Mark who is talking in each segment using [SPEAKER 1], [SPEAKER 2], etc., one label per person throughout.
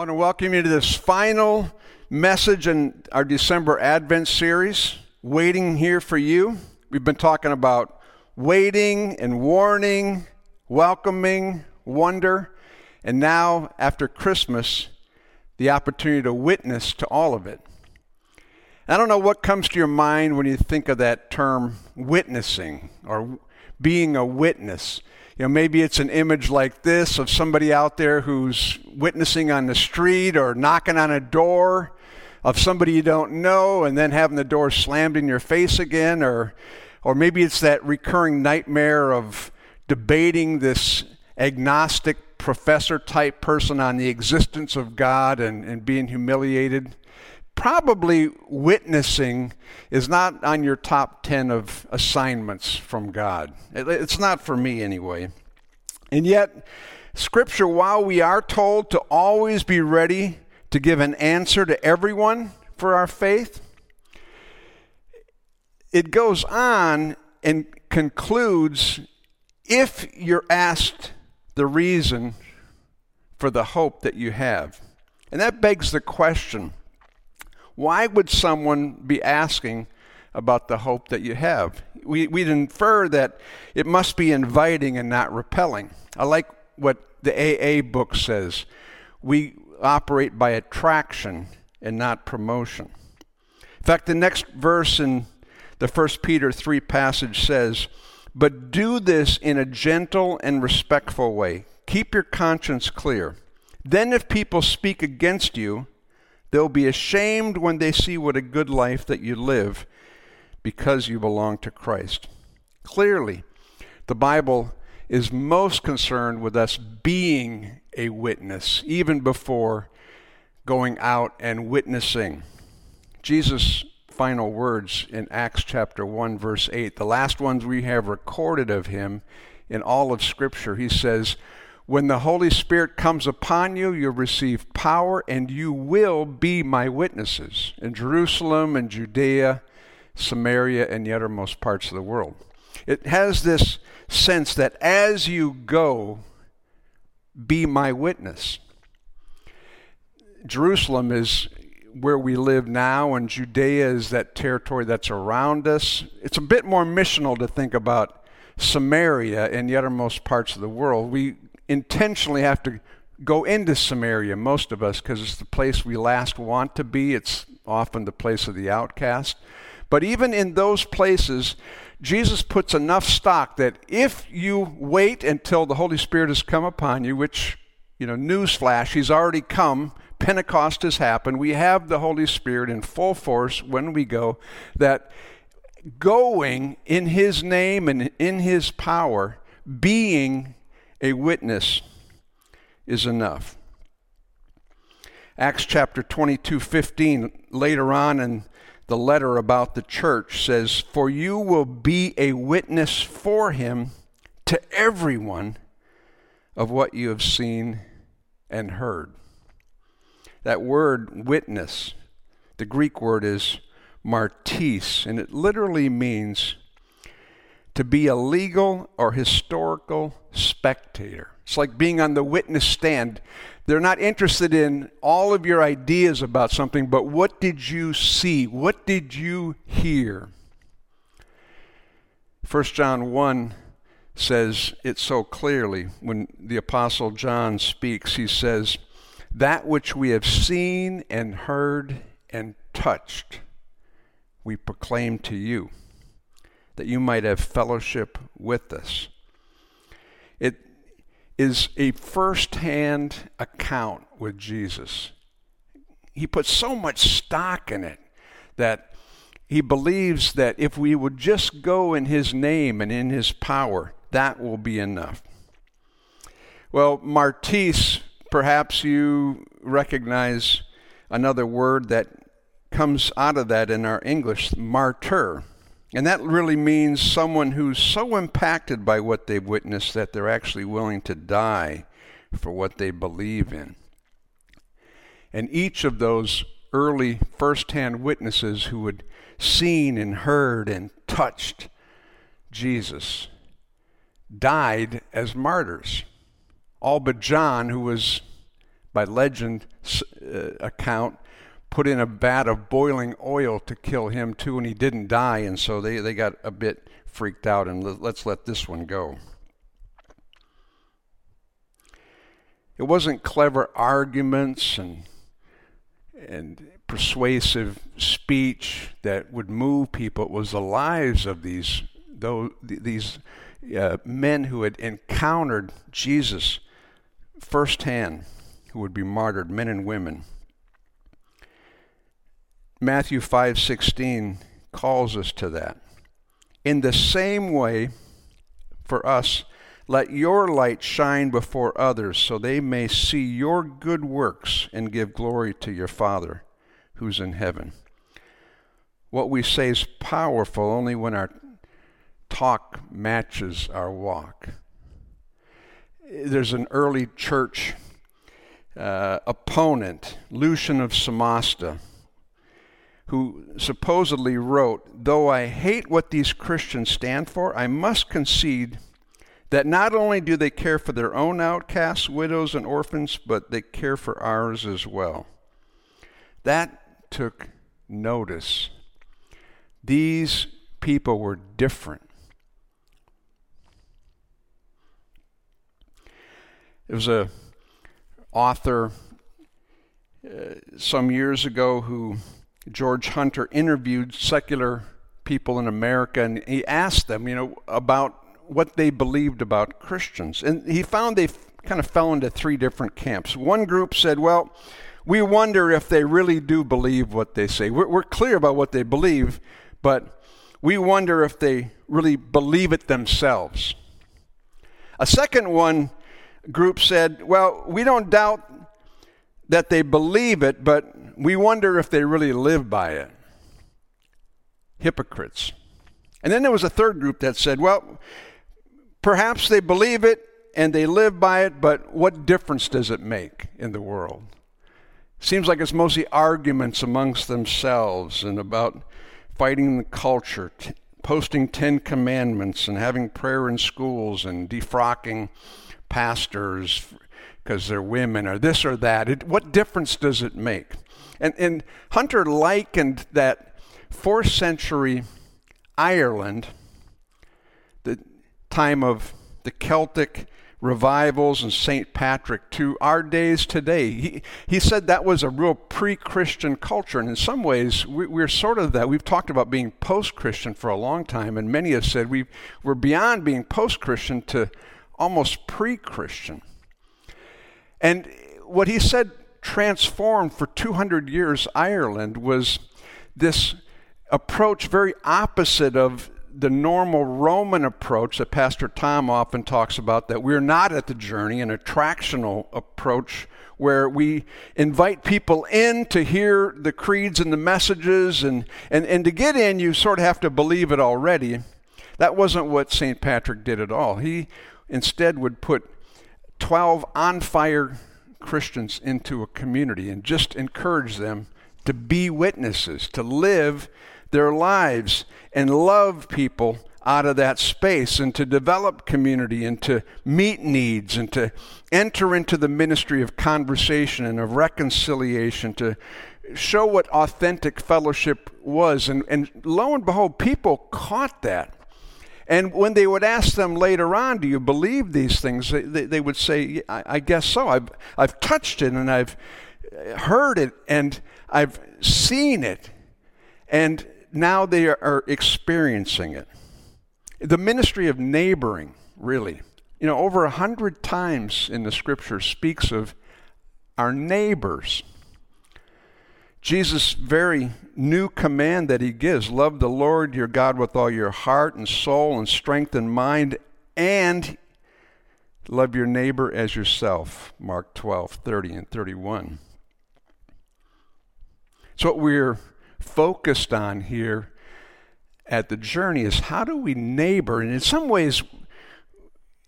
[SPEAKER 1] want to welcome you to this final message in our December Advent series, Waiting Here for You. We've been talking about waiting and warning, welcoming, wonder, and now, after Christmas, the opportunity to witness to all of it. I don't know what comes to your mind when you think of that term witnessing or being a witness. You know, maybe it's an image like this of somebody out there who's witnessing on the street or knocking on a door of somebody you don't know and then having the door slammed in your face again. Or or maybe it's that recurring nightmare of debating this agnostic professor type person on the existence of God and, and being humiliated probably witnessing is not on your top 10 of assignments from God. It's not for me anyway. And yet, Scripture, while we are told to always be ready to give an answer to everyone for our faith, it goes on and concludes if you're asked the reason for the hope that you have. And that begs the question why would someone be asking about the hope that you have? We, would infer that it must be inviting and not repelling. I like what the AA book says. We operate by attraction and not promotion. In fact, the next verse in the 1 Peter 3 passage says, But do this in a gentle and respectful way. Keep your conscience clear. Then, if people speak against you, They'll be ashamed when they see what a good life that you live because you belong to Christ. Clearly, the Bible is most concerned with us being a witness, even before going out and witnessing. Jesus' final words in Acts chapter 1, verse 8, the last ones we have recorded of him in all of Scripture, he says, when the Holy Spirit comes upon you, you'll receive power and you will be my witnesses in Jerusalem and Judea, Samaria, and the uttermost parts of the world. It has this sense that as you go, be my witness. Jerusalem is where we live now, and Judea is that territory that's around us. It's a bit more missional to think about Samaria and the uttermost parts of the world. We intentionally have to go into Samaria, most of us, because it's the place we last want to be. It's often the place of the outcast. But even in those places, Jesus puts enough stock that if you wait until the Holy Spirit has come upon you, which, you know, newsflash, He's already come, Pentecost has happened, we have the Holy Spirit in full force when we go, that going in His name and in His power, being a witness is enough. Acts chapter 22 15, later on in the letter about the church, says, For you will be a witness for him to everyone of what you have seen and heard. That word witness, the Greek word is martis, and it literally means to be a legal or historical spectator. It's like being on the witness stand. They're not interested in all of your ideas about something, but what did you see? What did you hear? 1 John 1 says it so clearly when the Apostle John speaks. He says, That which we have seen and heard and touched, we proclaim to you that you might have fellowship with us. It is a first hand account with Jesus. He puts so much stock in it that he believes that if we would just go in his name and in his power, that will be enough. Well, Martis, perhaps you recognize another word that comes out of that in our English, martyr. And that really means someone who's so impacted by what they've witnessed that they're actually willing to die for what they believe in. And each of those early first-hand witnesses who had seen and heard and touched Jesus died as martyrs. All but John, who was by legend uh, account, put in a vat of boiling oil to kill him too, and he didn't die, and so they, they got a bit freaked out, and let's let this one go. It wasn't clever arguments and and persuasive speech that would move people. It was the lives of these those, these uh, men who had encountered Jesus firsthand, who would be martyred, men and women. Matthew 5:16 calls us to that. In the same way, for us, let your light shine before others so they may see your good works and give glory to your Father who's in heaven. What we say is powerful only when our talk matches our walk. There's an early church uh, opponent, Lucian of Samosata, who supposedly wrote Though I hate what these Christians stand for, I must concede that not only do they care for their own outcasts, widows, and orphans, but they care for ours as well. That took notice. These people were different. There was a author uh, some years ago who George Hunter interviewed secular people in America and he asked them, you know, about what they believed about Christians. And he found they kind of fell into three different camps. One group said, well, we wonder if they really do believe what they say. We're, we're clear about what they believe, but we wonder if they really believe it themselves. A second one group said, well, we don't doubt that they believe it, but we wonder if they really live by it. Hypocrites. And then there was a third group that said, well, Perhaps they believe it and they live by it, but what difference does it make in the world? Seems like it's mostly arguments amongst themselves and about fighting the culture, t- posting Ten Commandments and having prayer in schools and defrocking pastors because they're women or this or that. It, what difference does it make? And, and Hunter likened that fourth century Ireland the time of the Celtic revivals and St. Patrick to our days today. He, he said that was a real pre Christian culture, and in some ways, we, we're sort of that. We've talked about being post Christian for a long time, and many have said we we're beyond being post Christian to almost pre Christian. And what he said transformed for 200 years Ireland was this approach very opposite of the normal Roman approach that Pastor Tom often talks about, that we're not at the journey, an attractional approach where we invite people in to hear the creeds and the messages, and, and, and to get in, you sort of have to believe it already. That wasn't what St. Patrick did at all. He instead would put 12 on fire Christians into a community and just encourage them to be witnesses, to live their lives and love people out of that space and to develop community and to meet needs and to enter into the ministry of conversation and of reconciliation to show what authentic fellowship was. And, and lo and behold, people caught that. And when they would ask them later on, Do you believe these things? they, they, they would say, I, I guess so. I've, I've touched it and I've heard it and I've seen it. And now they are experiencing it. The ministry of neighboring, really. You know, over a hundred times in the scripture speaks of our neighbors. Jesus' very new command that he gives love the Lord your God with all your heart and soul and strength and mind, and love your neighbor as yourself. Mark 12, 30 and 31. So, what we're focused on here at the journey is how do we neighbor? And in some ways,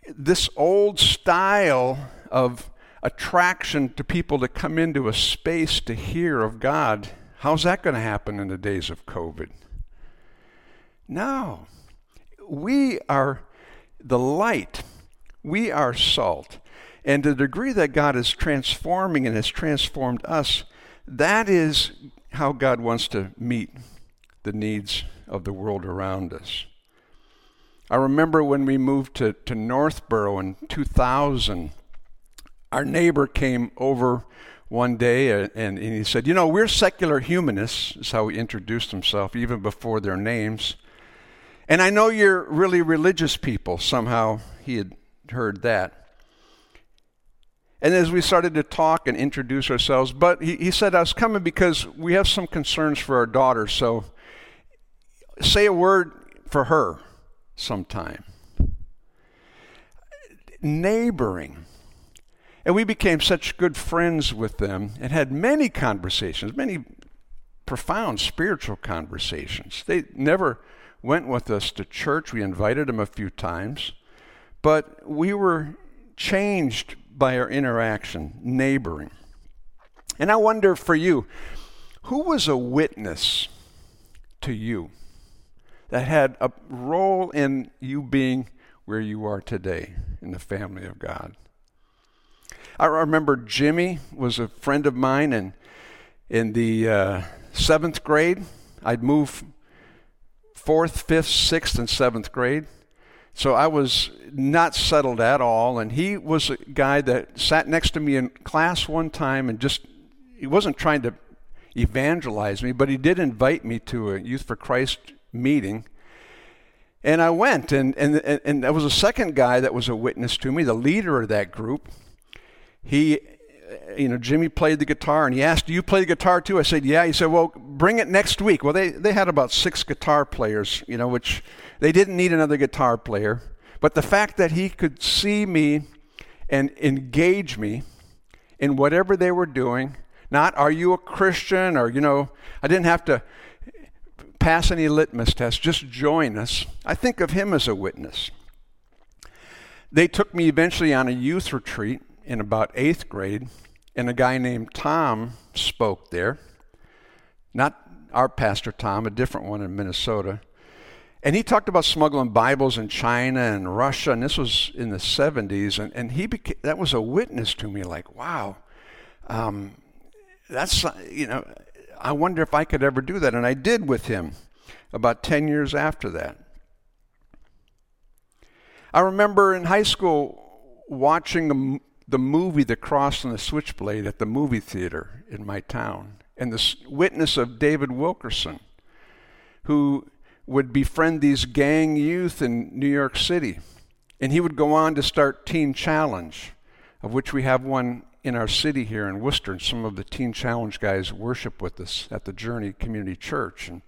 [SPEAKER 1] this old style of attraction to people to come into a space to hear of God, how's that going to happen in the days of COVID? No. We are the light, we are salt. And the degree that God is transforming and has transformed us, that is how God wants to meet the needs of the world around us. I remember when we moved to, to Northborough in 2000, our neighbor came over one day uh, and, and he said, You know, we're secular humanists, is how he introduced himself, even before their names. And I know you're really religious people. Somehow he had heard that. And as we started to talk and introduce ourselves, but he, he said, I was coming because we have some concerns for our daughter, so say a word for her sometime. Neighboring. And we became such good friends with them and had many conversations, many profound spiritual conversations. They never went with us to church. We invited them a few times, but we were changed by our interaction, neighboring. And I wonder for you, who was a witness to you that had a role in you being where you are today in the family of God? I remember Jimmy was a friend of mine, and in the uh, seventh grade, I'd move fourth, fifth, sixth, and seventh grade. So I was not settled at all. And he was a guy that sat next to me in class one time and just, he wasn't trying to evangelize me, but he did invite me to a Youth for Christ meeting. And I went, and, and, and there was a second guy that was a witness to me, the leader of that group. He, you know, Jimmy played the guitar, and he asked, Do you play the guitar too? I said, Yeah. He said, Well, bring it next week. Well, they, they had about six guitar players, you know, which they didn't need another guitar player, but the fact that he could see me and engage me in whatever they were doing, not are you a Christian or, you know, I didn't have to pass any litmus test, just join us. I think of him as a witness. They took me eventually on a youth retreat in about eighth grade, and a guy named Tom spoke there. Not our pastor Tom, a different one in Minnesota. And he talked about smuggling Bibles in China and Russia, and this was in the 70s. And, and he that was a witness to me, like, wow, um, that's, you know, I wonder if I could ever do that. And I did with him about 10 years after that. I remember in high school watching the, movie The Cross and the Switchblade at the movie theater in my town, and the witness of David Wilkerson, who would befriend these gang youth in New York City. And he would go on to start Teen Challenge, of which we have one in our city here in Worcester. And some of the Teen Challenge guys worship with us at the Journey Community Church. And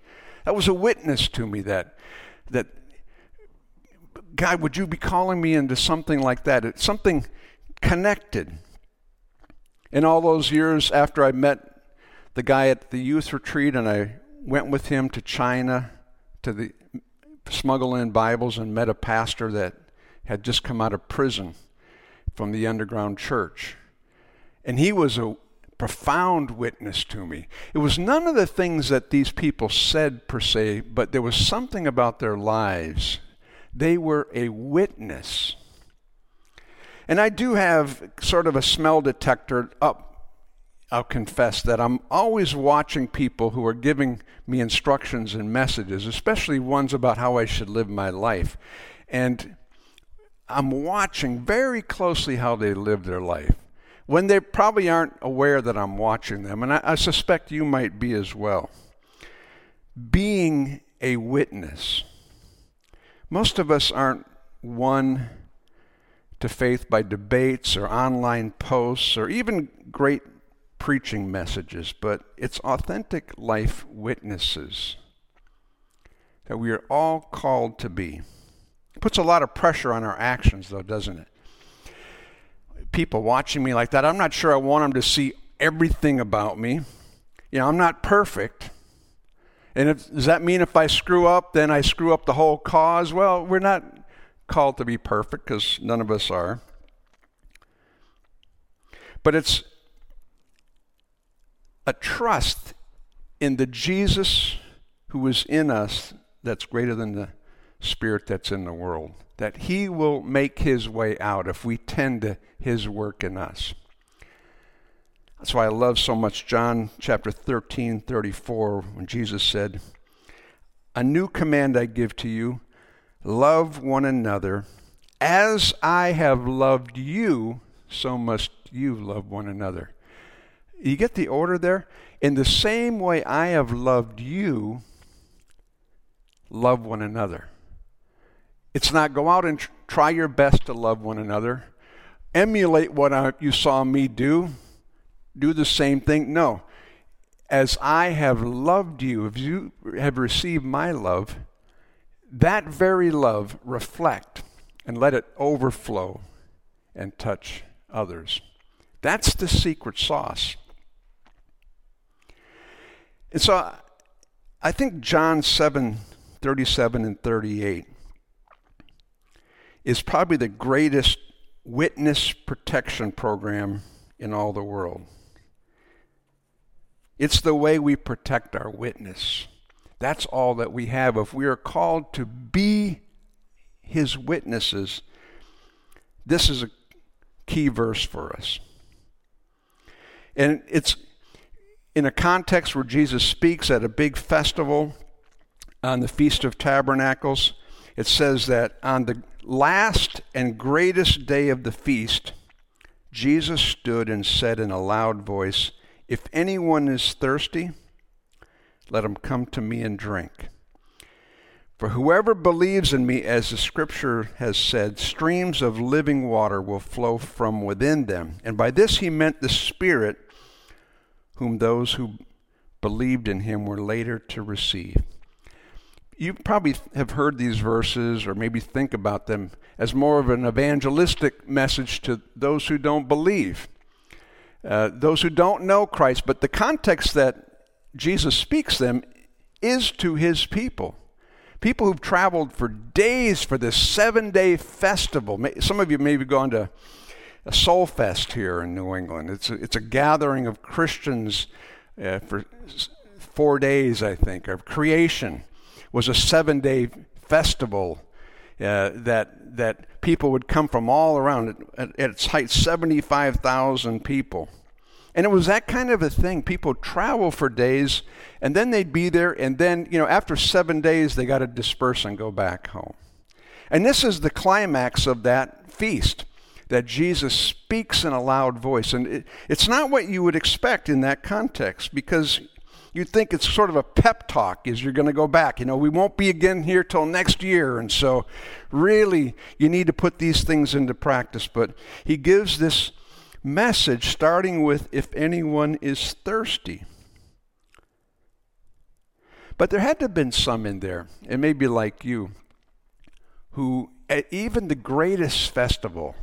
[SPEAKER 1] that was a witness to me that, that God, would you be calling me into something like that? It's something connected. In all those years after I met the guy at the youth retreat and I went with him to China to the smuggle in Bibles and met a pastor that had just come out of prison from the underground church. And he was a profound witness to me. It was none of the things that these people said per se, but there was something about their lives. They were a witness. And I do have sort of a smell detector up I'll confess that I'm always watching people who are giving me instructions and messages, especially ones about how I should live my life. And I'm watching very closely how they live their life when they probably aren't aware that I'm watching them. And I, I suspect you might be as well. Being a witness. Most of us aren't won to faith by debates or online posts or even great preaching messages, but it's authentic life witnesses that we are all called to be. It puts a lot of pressure on our actions, though, doesn't it? People watching me like that, I'm not sure I want them to see everything about me. You know, I'm not perfect. And if, does that mean if I screw up, then I screw up the whole cause? Well, we're not called to be perfect because none of us are. But it's a trust in the Jesus who is in us that's greater than the spirit that's in the world, that He will make His way out if we tend to His work in us. That's why I love so much John chapter 13, 34, when Jesus said, A new command I give to you love one another. As I have loved you, so must you love one another. You get the order there? In the same way I have loved you, love one another. It's not go out and tr- try your best to love one another, emulate what I, you saw me do, do the same thing. No. As I have loved you, if you have received my love, that very love reflect and let it overflow and touch others. That's the secret sauce. And so I think John 7 37 and 38 is probably the greatest witness protection program in all the world. It's the way we protect our witness. That's all that we have. If we are called to be his witnesses, this is a key verse for us. And it's in a context where Jesus speaks at a big festival on the Feast of Tabernacles. It says that on the last and greatest day of the feast, Jesus stood and said in a loud voice, If anyone is thirsty, let him come to me and drink. For whoever believes in me, as the scripture has said, streams of living water will flow from within them. And by this he meant the Spirit, whom those who believed in him were later to receive you probably have heard these verses or maybe think about them as more of an evangelistic message to those who don't believe, uh, those who don't know Christ. But the context that Jesus speaks them is to his people. People who've traveled for days for this seven day festival. Some of you may have gone to a SoulFest here in New England. It's a, it's a gathering of Christians uh, for four days, I think, of creation was a seven day festival uh, that, that people would come from all around. At, at its height, 75,000 people. And it was that kind of a thing. People travel for days, and then they'd be there, and then, you know, after seven days, they got to disperse and go back home. And this is the climax of that feast that Jesus speaks in a loud voice. And it, it's not what you would expect in that context because you'd think it's sort of a pep talk as you're going to go back. You know, we won't be again here till next year. And so, really, you need to put these things into practice. But he gives this message starting with if anyone is thirsty. But there had to have been some in there, and maybe like you, who at even the greatest festival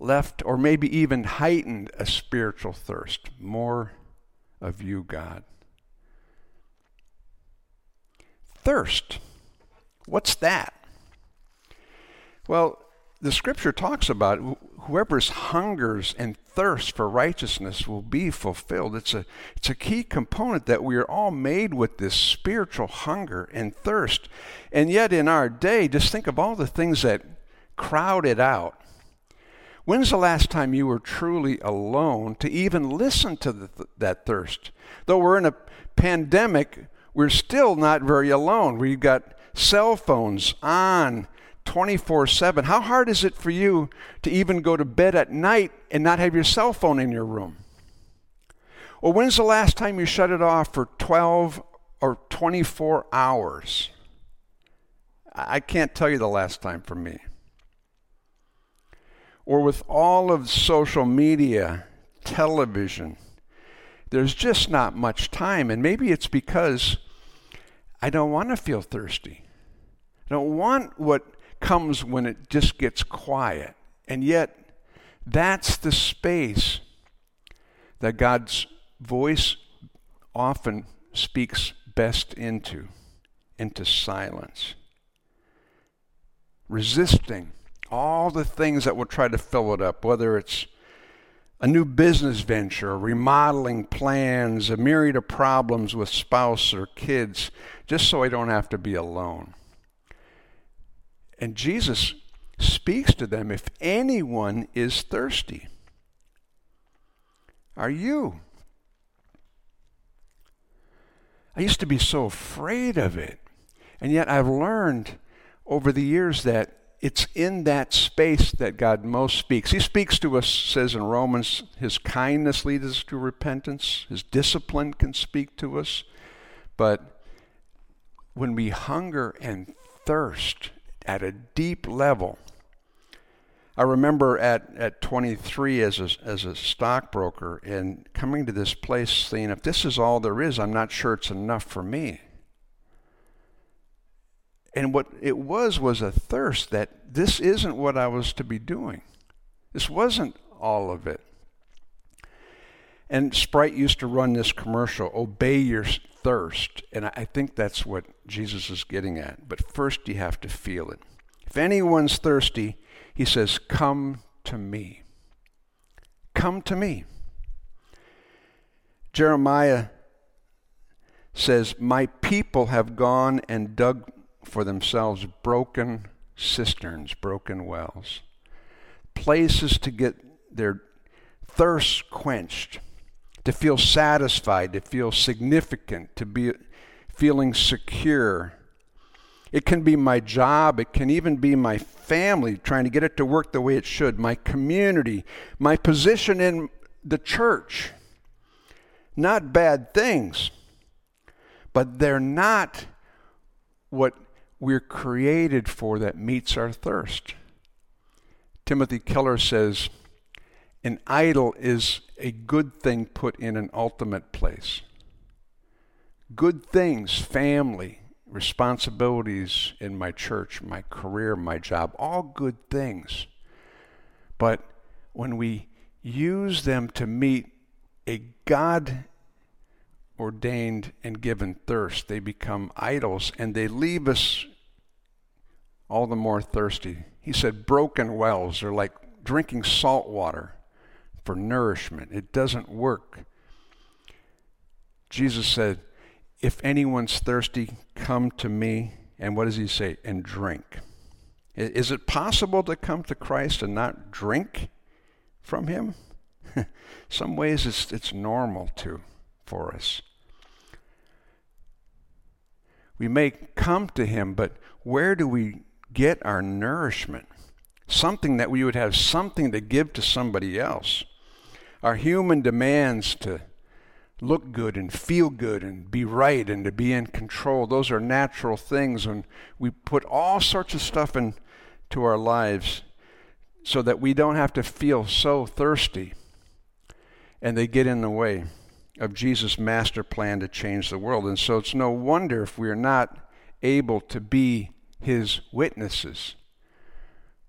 [SPEAKER 1] left or maybe even heightened a spiritual thirst more of you, God. Thirst. What's that? Well, the scripture talks about whoever hungers and thirsts for righteousness will be fulfilled. It's a, it's a key component that we are all made with this spiritual hunger and thirst. And yet, in our day, just think of all the things that crowd it out. When's the last time you were truly alone to even listen to the, that thirst? Though we're in a pandemic, we're still not very alone. We've got cell phones on 24 7. How hard is it for you to even go to bed at night and not have your cell phone in your room? Well, when's the last time you shut it off for 12 or 24 hours? I can't tell you the last time for me or with all of social media, television, there's just not much time. And maybe it's because I don't want to feel thirsty. I don't want what comes when it just gets quiet. And yet, that's the space that God's voice often speaks best into, into silence. Resisting all the things that will try to fill it up, whether it's a new business venture, remodeling plans, a myriad of problems with spouse or kids, just so I don't have to be alone. And Jesus speaks to them if anyone is thirsty. Are you? I used to be so afraid of it. And yet I've learned over the years that it's in that space that God most speaks. He speaks to us, says in Romans, His kindness leads us to repentance, His discipline can speak to us. But when we hunger and thirst at a deep level, I remember at, at 23 as a, as a stockbroker and coming to this place saying, if this is all there is, I'm not sure it's enough for me. And what it was was a thirst that this isn't what I was to be doing. This wasn't all of it. And Sprite used to run this commercial, Obey Your Thirst. And I think that's what Jesus is getting at. But first, you have to feel it. If anyone's thirsty, he says, Come to me. Come to me. Jeremiah says, My people have gone and dug for themselves broken cisterns, broken wells, places to get their thirst quenched, to feel satisfied, to feel significant, to be feeling secure. It can be my job, it can even be my family, trying to get it to work the way it should, my community, my position in the church. Not bad things, but they're not what we're created for that meets our thirst. Timothy Keller says, An idol is a good thing put in an ultimate place. Good things, family, responsibilities in my church, my career, my job, all good things. But when we use them to meet a God ordained and given thirst, they become idols and they leave us all the more thirsty. He said, broken wells are like drinking salt water for nourishment, it doesn't work. Jesus said, if anyone's thirsty, come to me. And what does he say? And drink. Is it possible to come to Christ and not drink from him? Some ways it's, it's normal to for us. We may come to him, but where do we get our nourishment? Something that we would have something to give to somebody else. Our human demands to look good and feel good and be right and to be in control. Those are natural things. And we put all sorts of stuff into our lives so that we don't have to feel so thirsty. And they get in the way of Jesus' master plan to change the world. And so it's no wonder if we are not able to be his witnesses.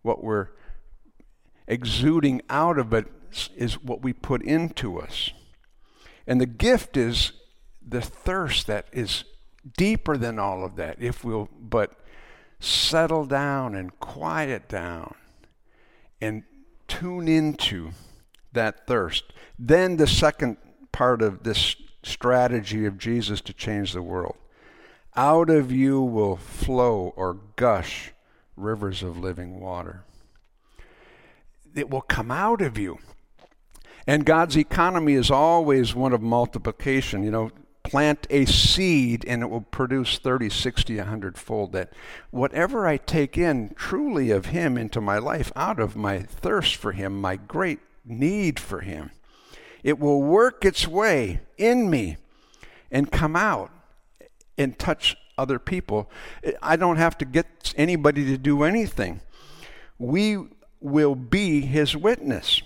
[SPEAKER 1] What we're exuding out of it is what we put into us. And the gift is the thirst that is deeper than all of that, if we'll but settle down and quiet down and tune into that thirst. Then the second part of this strategy of Jesus to change the world. Out of you will flow or gush rivers of living water. It will come out of you. And God's economy is always one of multiplication. You know, plant a seed and it will produce 30, 60, 100 fold. That whatever I take in truly of Him into my life, out of my thirst for Him, my great need for Him, it will work its way in me and come out and touch other people. I don't have to get anybody to do anything. We will be His witness.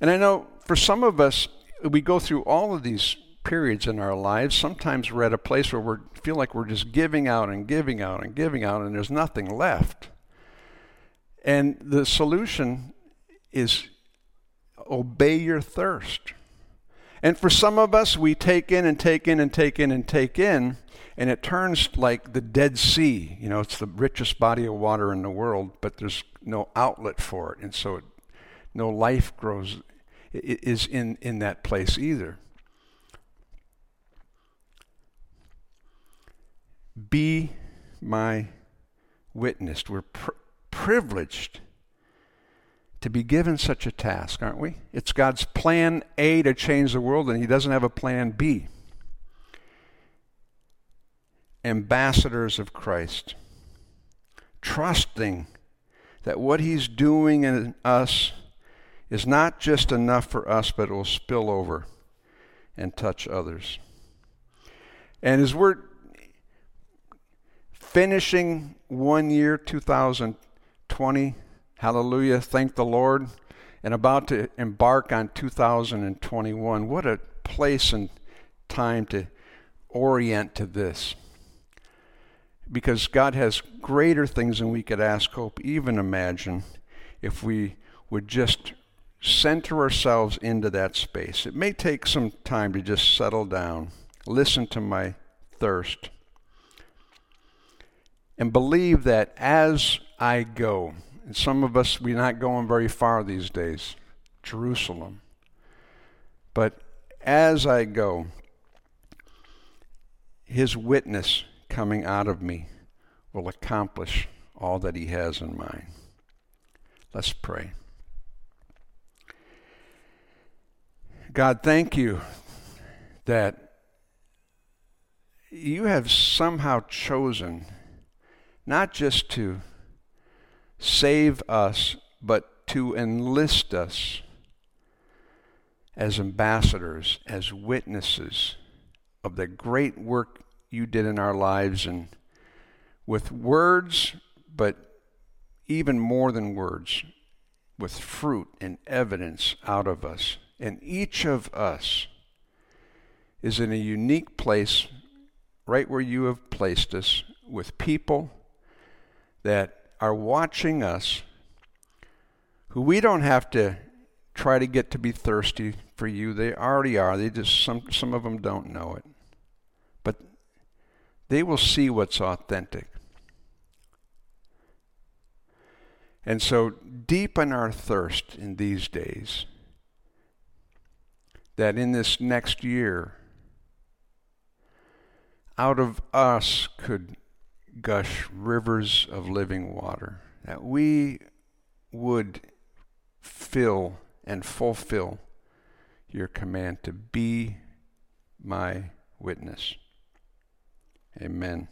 [SPEAKER 1] And I know for some of us, we go through all of these periods in our lives. Sometimes we're at a place where we feel like we're just giving out and giving out and giving out, and there's nothing left. And the solution is obey your thirst. And for some of us, we take in and take in and take in and take in, and it turns like the Dead Sea. You know, it's the richest body of water in the world, but there's no outlet for it. And so it, no life grows is in, in that place either. Be my witnessed. We're pr- privileged to be given such a task, aren't we? It's God's plan A to change the world, and He doesn't have a plan B. Ambassadors of Christ, trusting that what He's doing in us is not just enough for us, but it will spill over and touch others. And as we're finishing one year, 2020, hallelujah, thank the Lord, and about to embark on 2021, what a place and time to orient to this. Because God has greater things than we could ask, hope, even imagine if we would just center ourselves into that space. It may take some time to just settle down, listen to my thirst, and believe that as I go, and some of us, we're not going very far these days, Jerusalem, but as I go, his witness coming out of me will accomplish all that he has in mind. Let's pray. God, thank you that you have somehow chosen not just to save us, but to enlist us as ambassadors, as witnesses of the great work you did in our lives and with words, but even more than words, with fruit and evidence out of us. And each of us is in a unique place right where you have placed us with people that are watching us who we don't have to try to get to be thirsty for you. They already are. They just some some of them don't know it. But they will see what's authentic. And so deepen our thirst in these days that in this next year, out of us could gush rivers of living water, that we would fill and fulfill your command to be my witness. Amen.